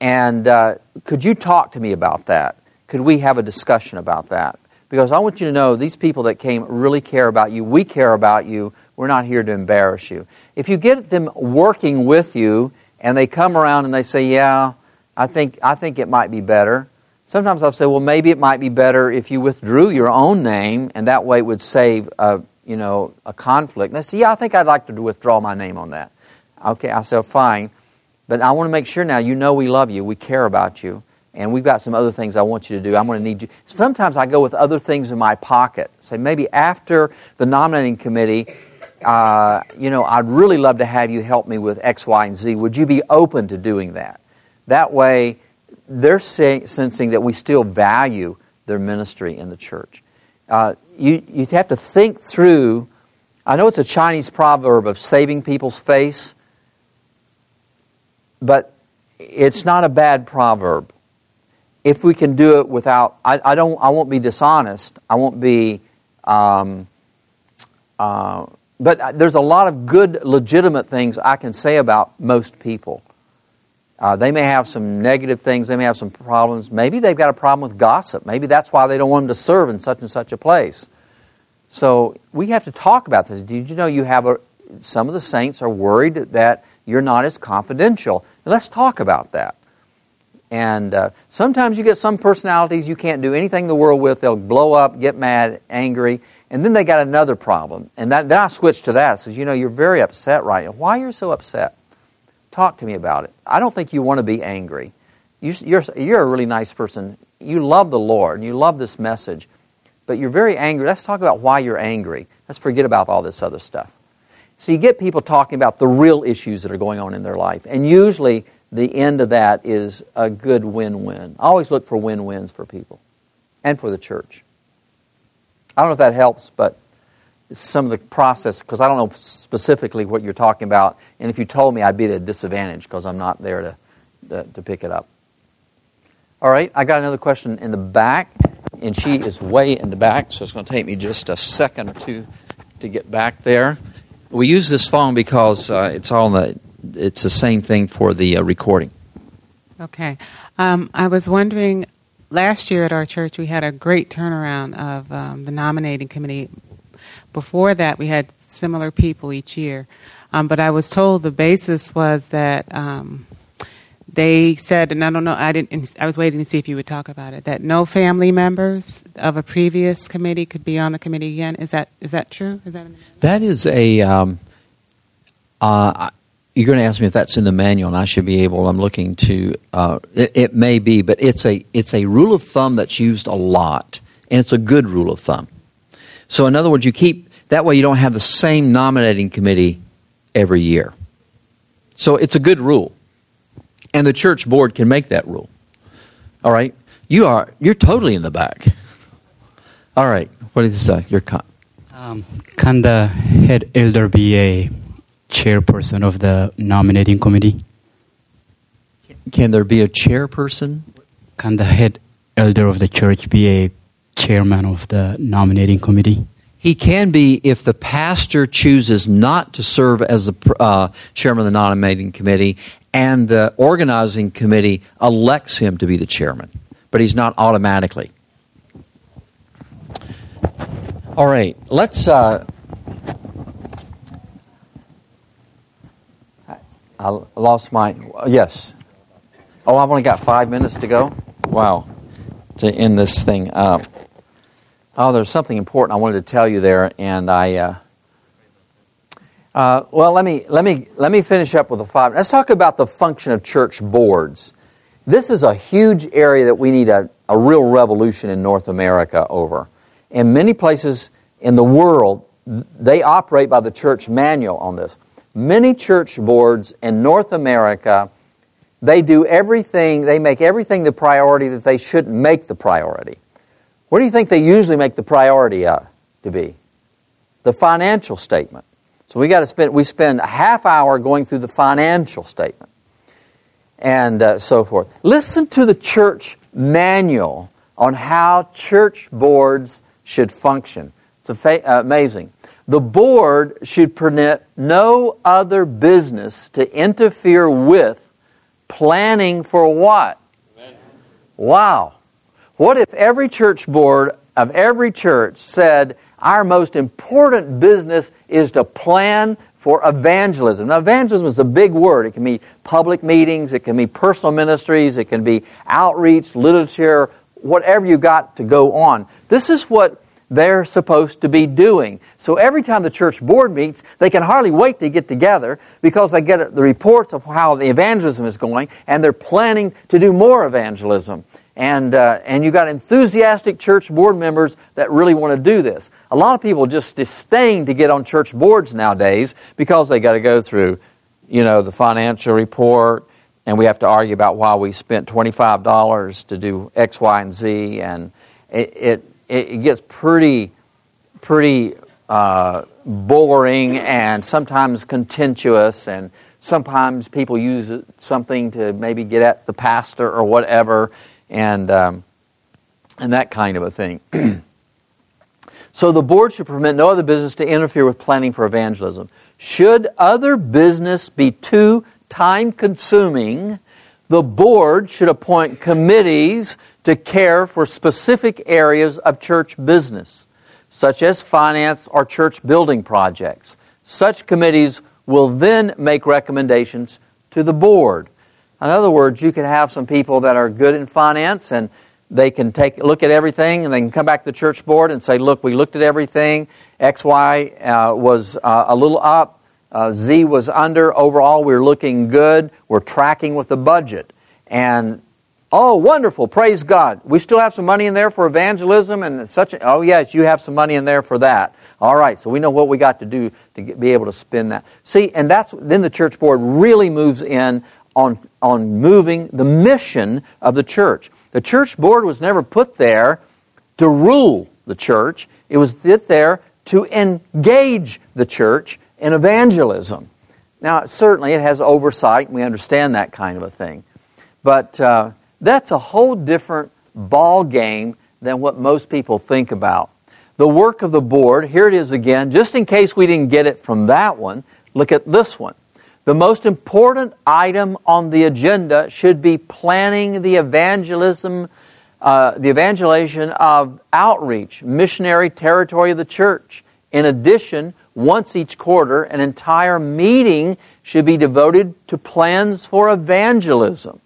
And uh, could you talk to me about that? Could we have a discussion about that? Because I want you to know these people that came really care about you. We care about you. We're not here to embarrass you. If you get them working with you and they come around and they say, Yeah, I think, I think it might be better. Sometimes I'll say, Well, maybe it might be better if you withdrew your own name and that way it would save a, you know, a conflict. And they say, Yeah, I think I'd like to withdraw my name on that. Okay, I said, Fine. But I want to make sure now you know we love you, we care about you and we've got some other things I want you to do. I'm going to need you. Sometimes I go with other things in my pocket. Say maybe after the nominating committee, uh, you know, I'd really love to have you help me with X, Y, and Z. Would you be open to doing that? That way, they're say, sensing that we still value their ministry in the church. Uh, you, you have to think through. I know it's a Chinese proverb of saving people's face, but it's not a bad proverb if we can do it without, I, I don't, I won't be dishonest. I won't be, um, uh, but there's a lot of good, legitimate things I can say about most people. Uh, they may have some negative things. They may have some problems. Maybe they've got a problem with gossip. Maybe that's why they don't want them to serve in such and such a place. So we have to talk about this. Did you know you have a, some of the saints are worried that you're not as confidential? Let's talk about that. And uh, sometimes you get some personalities you can't do anything in the world with. They'll blow up, get mad, angry, and then they got another problem. And that, then I switch to that. says, you know, you're very upset right now. Why are you so upset? Talk to me about it. I don't think you want to be angry. You, you're, you're a really nice person. You love the Lord, and you love this message, but you're very angry. Let's talk about why you're angry. Let's forget about all this other stuff. So you get people talking about the real issues that are going on in their life. And usually the end of that is a good win win. I always look for win wins for people and for the church. I don't know if that helps, but some of the process, because I don't know specifically what you're talking about, and if you told me, I'd be at a disadvantage because I'm not there to, to, to pick it up. All right, I got another question in the back, and she is way in the back, so it's going to take me just a second or two to get back there. We use this phone because uh, it's on the it's the same thing for the uh, recording. Okay. Um, I was wondering, last year at our church, we had a great turnaround of um, the nominating committee. Before that, we had similar people each year. Um, but I was told the basis was that um, they said, and I don't know, I didn't. I was waiting to see if you would talk about it. That no family members of a previous committee could be on the committee again. Is that is that true? Is that that is a. Um, uh, you're going to ask me if that's in the manual, and I should be able. I'm looking to. Uh, it, it, may be, but it's a it's a rule of thumb that's used a lot, and it's a good rule of thumb. So, in other words, you keep that way. You don't have the same nominating committee every year. So, it's a good rule, and the church board can make that rule. All right, you are you're totally in the back. All right, what is uh, your con? Um, can the head elder be a chairperson of the nominating committee? Can there be a chairperson? Can the head elder of the church be a chairman of the nominating committee? He can be if the pastor chooses not to serve as the uh, chairman of the nominating committee and the organizing committee elects him to be the chairman, but he's not automatically. All right, let's uh, I lost my. Yes. Oh, I've only got five minutes to go? Wow. To end this thing up. Oh, there's something important I wanted to tell you there, and I. Uh, uh, well, let me let me let me finish up with the five. Let's talk about the function of church boards. This is a huge area that we need a, a real revolution in North America over. In many places in the world, they operate by the church manual on this many church boards in North America, they do everything, they make everything the priority that they shouldn't make the priority. What do you think they usually make the priority uh, to be? The financial statement. So we got to spend we spend a half hour going through the financial statement and uh, so forth. Listen to the church manual on how church boards should function. It's fa- uh, amazing. The board should permit no other business to interfere with planning for what? Amen. Wow. What if every church board of every church said, our most important business is to plan for evangelism. Now, evangelism is a big word. It can be public meetings, it can be personal ministries, it can be outreach, literature, whatever you got to go on. This is what they're supposed to be doing. So every time the church board meets, they can hardly wait to get together because they get the reports of how the evangelism is going and they're planning to do more evangelism. And, uh, and you've got enthusiastic church board members that really want to do this. A lot of people just disdain to get on church boards nowadays because they got to go through, you know, the financial report and we have to argue about why we spent $25 to do X, Y, and Z. And it, it it, gets pretty, pretty uh, boring and sometimes contentious, and sometimes people use something to maybe get at the pastor or whatever, and um, and that kind of a thing. so the board should permit no other business to interfere with planning for evangelism. Should other business be too time consuming, the board should appoint committees to care for specific areas of church business, such as finance or church building projects. Such committees will then make recommendations to the board. In other words, you can have some people that are good in finance and they can take look at everything and they can come back to the church board and say, "Look, we looked at everything. X, Y uh, was uh, a little up. Uh, Z was under. Overall, we're looking good. We're tracking with the budget." And Oh, wonderful. Praise God. We still have some money in there for evangelism and such. Oh, yes, you have some money in there for that. All right, so we know what we got to do to get, be able to spend that. See, and that's then the church board really moves in on, on moving the mission of the church. The church board was never put there to rule the church, it was there to engage the church in evangelism. Now, certainly it has oversight, and we understand that kind of a thing. But. Uh, that's a whole different ball game than what most people think about. The work of the board, here it is again, just in case we didn't get it from that one, look at this one. The most important item on the agenda should be planning the evangelism, uh, the evangelization of outreach, missionary territory of the church. In addition, once each quarter, an entire meeting should be devoted to plans for evangelism.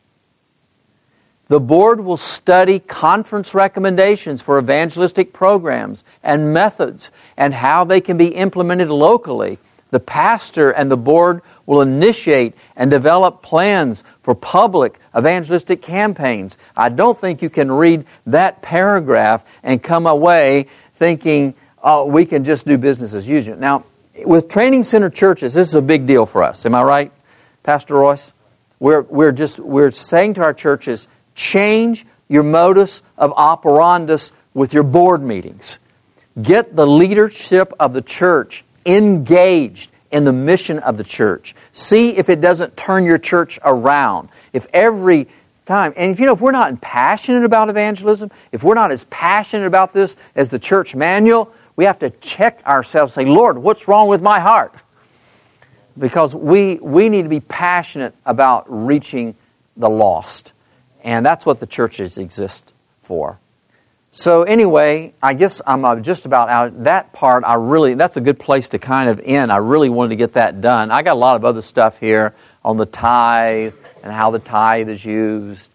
The board will study conference recommendations for evangelistic programs and methods and how they can be implemented locally. The pastor and the board will initiate and develop plans for public evangelistic campaigns. I don't think you can read that paragraph and come away thinking, oh, we can just do business as usual. Now, with training center churches, this is a big deal for us. Am I right, Pastor Royce? We're, we're just we're saying to our churches, change your modus of operandus with your board meetings. Get the leadership of the church engaged in the mission of the church. See if it doesn't turn your church around. If every time, and if you know, if we're not passionate about evangelism, if we're not as passionate about this as the church manual, we have to check ourselves and say, Lord, what's wrong with my heart? Because we, we need to be passionate about reaching the lost. And that's what the churches exist for. So anyway, I guess I'm uh, just about out. That part, I really, that's a good place to kind of end. I really wanted to get that done. I got a lot of other stuff here on the tithe and how the tithe is used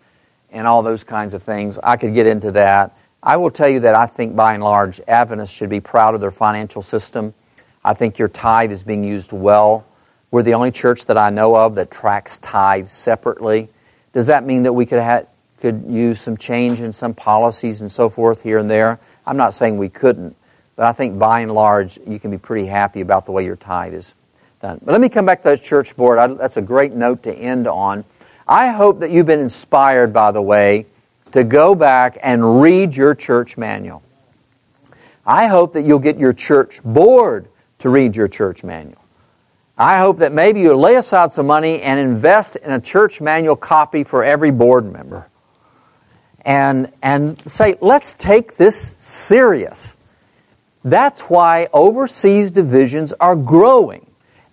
and all those kinds of things. I could get into that. I will tell you that I think by and large, Adventists should be proud of their financial system. I think your tithe is being used well. We're the only church that I know of that tracks tithes separately. Does that mean that we could could use some change in some policies and so forth here and there? I'm not saying we couldn't, but I think by and large you can be pretty happy about the way your tithe is done. But let me come back to that church board. I, that's a great note to end on. I hope that you've been inspired, by the way, to go back and read your church manual. I hope that you'll get your church board to read your church manual. I hope that maybe you'll lay aside some money and invest in a church manual copy for every board member. And, and say, let's take this serious. That's why overseas divisions are growing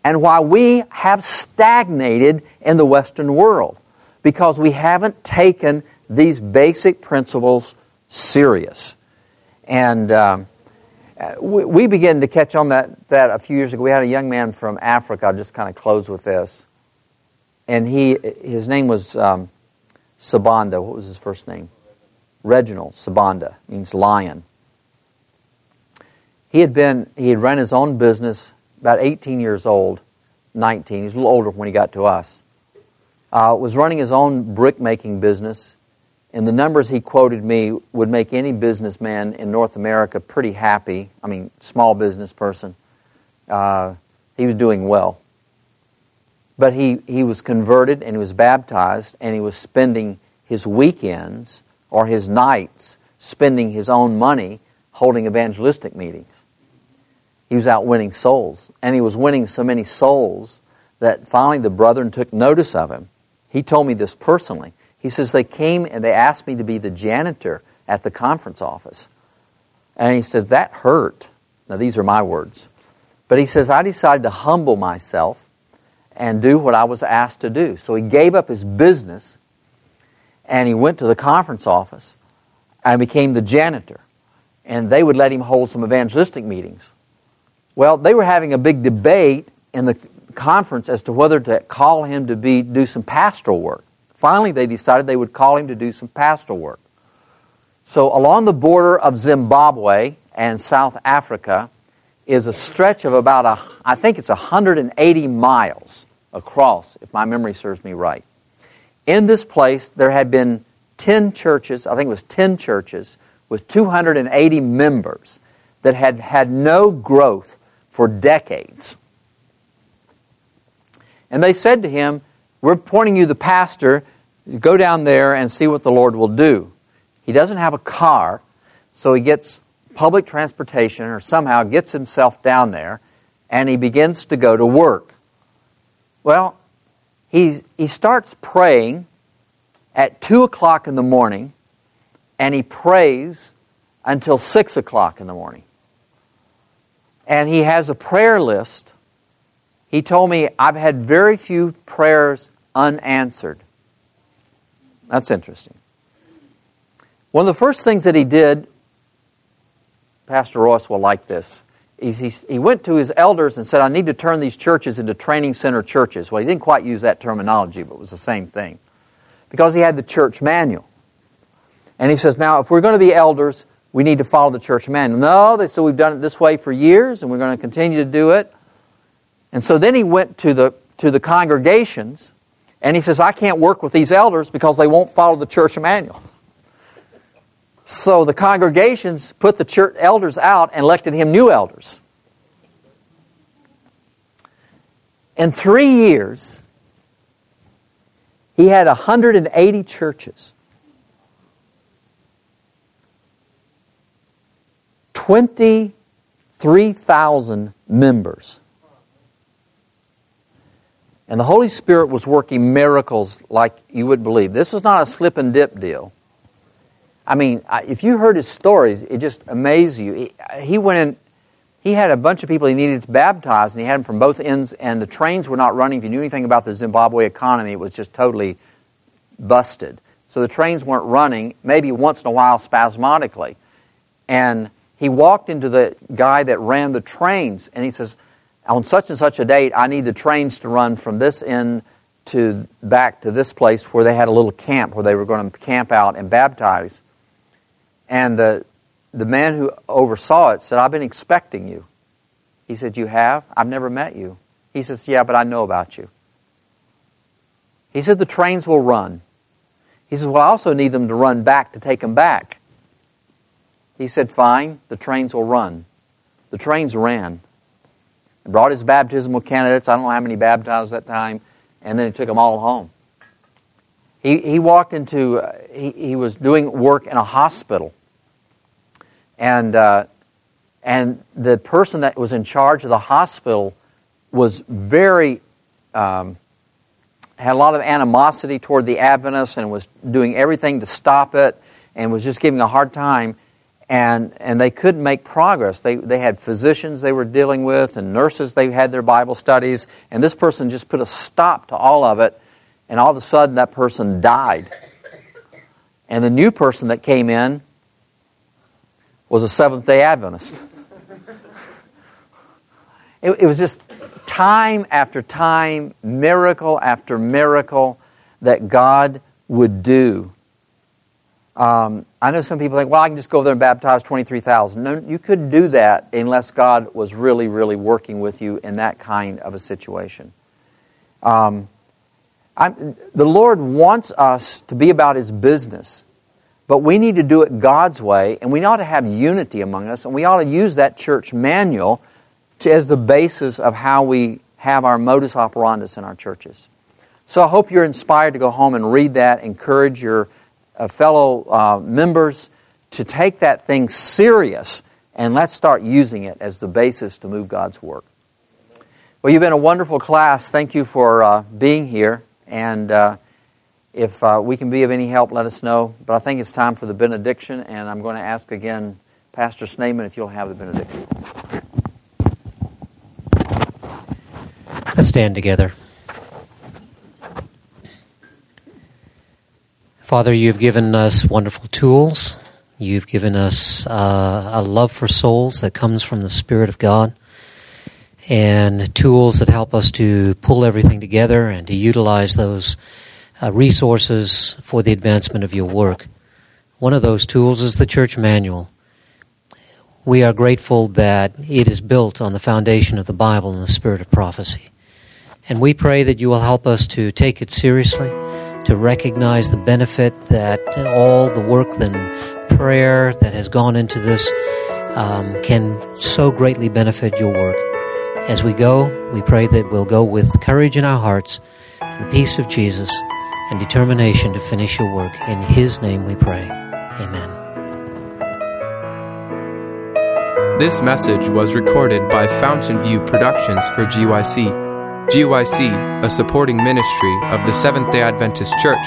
and why we have stagnated in the Western world because we haven't taken these basic principles serious. And um, we, we began to catch on that, that a few years ago. We had a young man from Africa. I'll just kind of close with this. And he, his name was um, Sabanda. What was his first name? Reginald Sabanda, means lion. He had been, he had run his own business about 18 years old, 19. He was a little older when he got to us. Uh, was running his own brick making business and the numbers he quoted me would make any businessman in North America pretty happy. I mean, small business person. Uh, he was doing well. But he, he was converted and he was baptized, and he was spending his weekends or his nights spending his own money holding evangelistic meetings. He was out winning souls. And he was winning so many souls that finally the brethren took notice of him. He told me this personally. He says, They came and they asked me to be the janitor at the conference office. And he says, That hurt. Now, these are my words. But he says, I decided to humble myself and do what I was asked to do. So he gave up his business and he went to the conference office and became the janitor. And they would let him hold some evangelistic meetings. Well, they were having a big debate in the conference as to whether to call him to be do some pastoral work. Finally, they decided they would call him to do some pastoral work. So, along the border of Zimbabwe and South Africa is a stretch of about, a, I think it's 180 miles across, if my memory serves me right. In this place, there had been 10 churches, I think it was 10 churches, with 280 members that had had no growth for decades. And they said to him, we're appointing you the pastor. Go down there and see what the Lord will do. He doesn't have a car, so he gets public transportation or somehow gets himself down there and he begins to go to work. Well, he's, he starts praying at 2 o'clock in the morning and he prays until 6 o'clock in the morning. And he has a prayer list he told me, I've had very few prayers unanswered. That's interesting. One of the first things that he did, Pastor Ross will like this, is he, he went to his elders and said, I need to turn these churches into training center churches. Well, he didn't quite use that terminology, but it was the same thing. Because he had the church manual. And he says, now, if we're going to be elders, we need to follow the church manual. No, they said, we've done it this way for years, and we're going to continue to do it. And so then he went to the, to the congregations, and he says, I can't work with these elders because they won't follow the church manual. So the congregations put the church elders out and elected him new elders. In three years, he had 180 churches. 23,000 members. And the Holy Spirit was working miracles like you would believe. This was not a slip and dip deal. I mean, if you heard his stories, it just amazed you. He went in, he had a bunch of people he needed to baptize, and he had them from both ends, and the trains were not running. If you knew anything about the Zimbabwe economy, it was just totally busted. So the trains weren't running, maybe once in a while spasmodically. And he walked into the guy that ran the trains, and he says, On such and such a date, I need the trains to run from this end to back to this place where they had a little camp where they were going to camp out and baptize. And the, the man who oversaw it said, I've been expecting you. He said, You have? I've never met you. He says, Yeah, but I know about you. He said, The trains will run. He says, Well, I also need them to run back to take them back. He said, Fine, the trains will run. The trains ran. Brought his baptismal candidates. I don't know how many baptized that time. And then he took them all home. He, he walked into, uh, he, he was doing work in a hospital and uh, and the person that was in charge of the hospital was very um, had a lot of animosity toward the Adventists and was doing everything to stop it and was just giving a hard time and and they couldn't make progress. They they had physicians they were dealing with and nurses they had their Bible studies and this person just put a stop to all of it and all of a sudden that person died. And the new person that came in was a Seventh day Adventist. it, it was just time after time, miracle after miracle that God would do. Um, I know some people think, well, I can just go over there and baptize 23,000. No, you couldn't do that unless God was really, really working with you in that kind of a situation. Um, the Lord wants us to be about His business. But we need to do it God's way, and we ought to have unity among us, and we ought to use that church manual to, as the basis of how we have our modus operandi in our churches. So I hope you're inspired to go home and read that, encourage your uh, fellow uh, members to take that thing serious, and let's start using it as the basis to move God's work. Well, you've been a wonderful class. Thank you for uh, being here, and uh, if uh, we can be of any help, let us know. But I think it's time for the benediction, and I'm going to ask again Pastor Snyman if you'll have the benediction. Let's stand together. Father, you've given us wonderful tools. You've given us uh, a love for souls that comes from the Spirit of God, and tools that help us to pull everything together and to utilize those uh, resources for the advancement of your work. One of those tools is the church manual. We are grateful that it is built on the foundation of the Bible and the spirit of prophecy. And we pray that you will help us to take it seriously, to recognize the benefit that all the work and prayer that has gone into this um, can so greatly benefit your work. As we go, we pray that we'll go with courage in our hearts the peace of Jesus and determination to finish your work. In His name we pray. Amen. This message was recorded by Fountain View Productions for GYC. GYC, a supporting ministry of the Seventh day Adventist Church,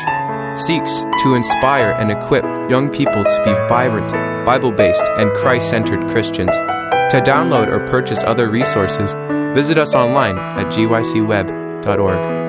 seeks to inspire and equip young people to be vibrant, Bible based, and Christ centered Christians. To download or purchase other resources, Visit us online at gycweb.org.